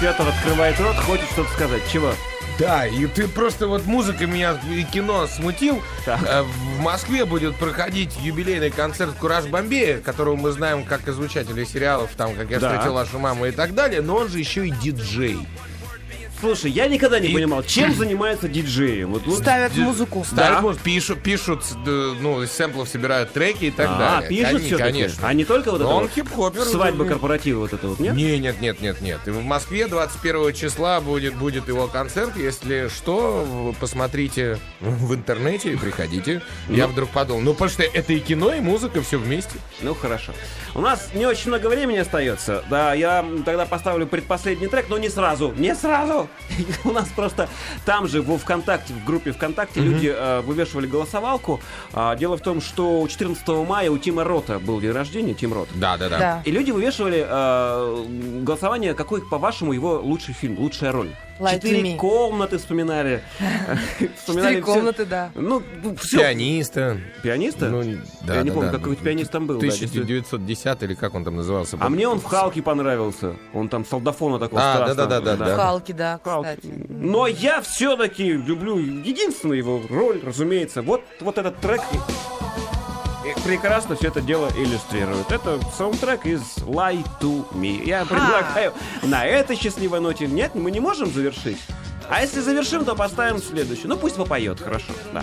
Петр открывает рот, хочет что-то сказать. Чего? Да, и ты просто вот музыка меня и кино смутил. Э, В Москве будет проходить юбилейный концерт Кураж Бомбея, которого мы знаем как излучателей сериалов, там, как я Да. встретил вашу маму и так далее, но он же еще и диджей. Слушай, я никогда не понимал, чем [clears throat] занимается диджеи. Вот, вот Ставят Ди- музыку. Ставят Да. музыку, пишут, пишут, ну, из сэмплов собирают треки и так а, далее. пишут Они- все-таки. Конечно. А не только вот Но это он вот хип-хопер. свадьба уже. корпоратива вот это вот, нет? Не, нет, нет, нет, нет. И в Москве 21 числа будет, будет его концерт. Если что, в- посмотрите в интернете и приходите. Я вдруг подумал, ну, потому что это и кино, и музыка, все вместе. Ну хорошо. У нас не очень много времени остается. Да, я тогда поставлю предпоследний трек, но не сразу. Не сразу! [laughs] У нас просто там же во ВКонтакте, в группе ВКонтакте люди э, вывешивали голосовалку. А, дело в том, что 14 мая у Тима Рота был день рождения, Тим Рот. Да, да, да. Да. И люди вывешивали э, голосование, какой, по-вашему, его лучший фильм, лучшая роль. Четыре комнаты вспоминали. [laughs] Вспоминали Четыре комнаты, да. Ну, все. Пианиста. Пианиста? Ну, да, Я не да, помню, да. какой пианист там был. да, действительно. 1910 или как он там назывался? А мне он в Халке понравился. Он там солдафона такого А, страшного. да-да-да-да, да. Халки, да, Халки. кстати. Но я все-таки люблю единственную его роль, разумеется. Вот, вот этот трек и прекрасно все это дело иллюстрирует. Это саундтрек из Lie to Me. Я предлагаю на этой счастливой ноте. Нет, мы не можем завершить. А если завершим, то поставим следующий. Ну пусть попоет, хорошо. Да.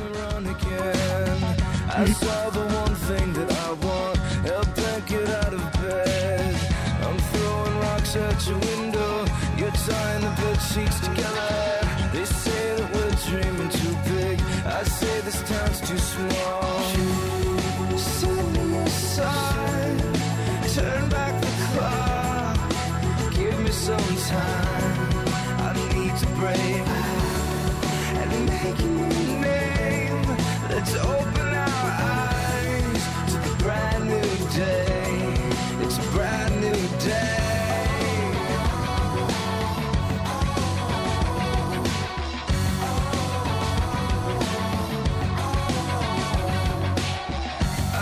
Out your window. You're tying the bed sheets together. They say that we're dreaming too big. I say this town's too small. time. I need to break and make a new name. Let's open our eyes to the brand new day. It's a brand new day.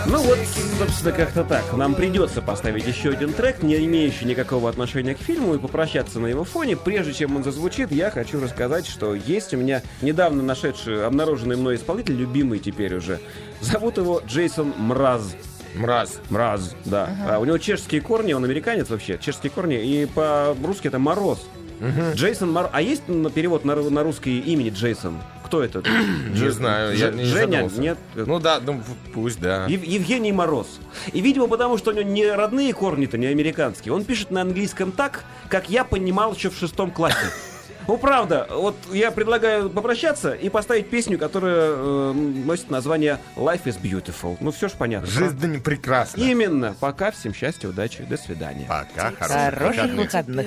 Ну вот, Собственно, как-то так. Нам придется поставить еще один трек, не имеющий никакого отношения к фильму, и попрощаться на его фоне. Прежде чем он зазвучит, я хочу рассказать, что есть у меня недавно нашедший, обнаруженный мной исполнитель, любимый теперь уже. Зовут его Джейсон Мраз. Мраз. Мраз, да. А у него чешские корни, он американец вообще, чешские корни, и по-русски это Мороз. Джейсон Мороз. А есть на перевод на, на русский имени Джейсон? Кто это? [clears throat] Не знаю, я не Женя? Нет? Ну да, ну пусть, да. Ев- Евгений Мороз. И, видимо, потому что у него не родные корни-то, не американские. Он пишет на английском так, как я понимал еще в шестом классе. Ну, правда, вот я предлагаю попрощаться и поставить песню, которая э, носит название Life is Beautiful. Ну, все ж понятно. Жизнь прекрасна. Именно. Пока, всем счастья, удачи, до свидания. Пока, Хороших выходных.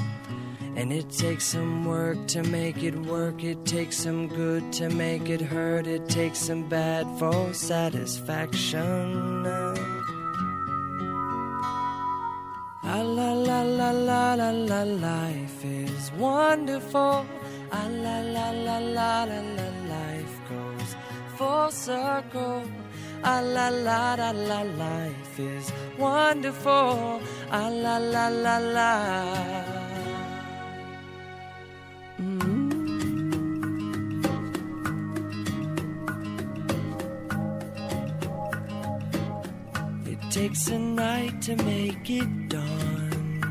And it takes some work to make it work. It takes some good to make it hurt. It takes some bad for satisfaction. Ah, la la la la la la life is wonderful. Ah, la la la la la la life goes full circle. Ah, la la la la life is wonderful. Ah, la la la la. Takes a night to make it dawn.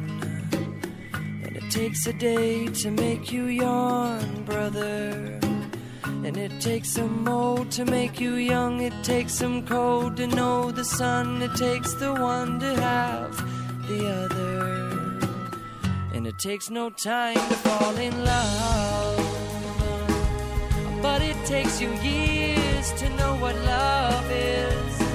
And it takes a day to make you yawn, brother. And it takes some old to make you young. It takes some cold to know the sun. It takes the one to have the other. And it takes no time to fall in love. But it takes you years to know what love is.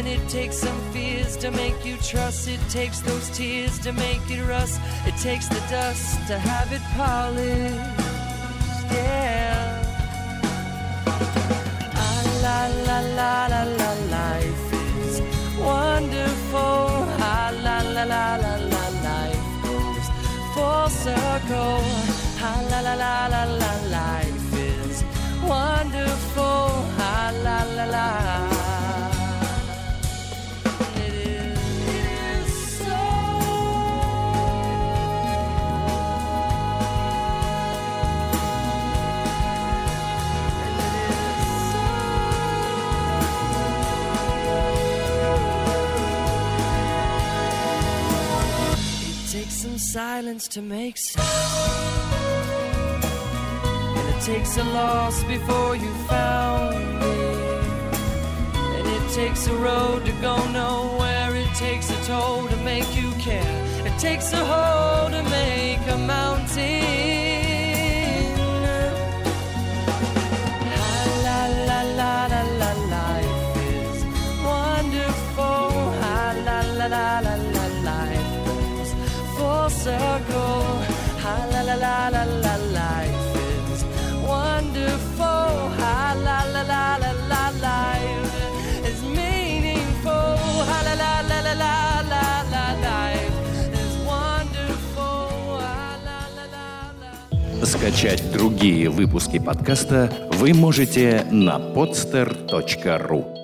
And it takes some fears to make you trust. It takes those tears to make it rust. It takes the dust to have it polished. Yeah. Ah, la la la la la life is wonderful. Ah, la la la la la life goes full circle. Ah, la la la la la silence to make sound. And it takes a loss before you found it. And it takes a road to go nowhere. It takes a toll to make you care. It takes a hole to make a mountain. Circle. Ah, la la la la la life is wonderful. Ah, la la la la la life is meaningful. Ah, la la la la la la la life is wonderful. Ah, la la la la. Скачать другие выпуски подкаста вы можете на podster.ru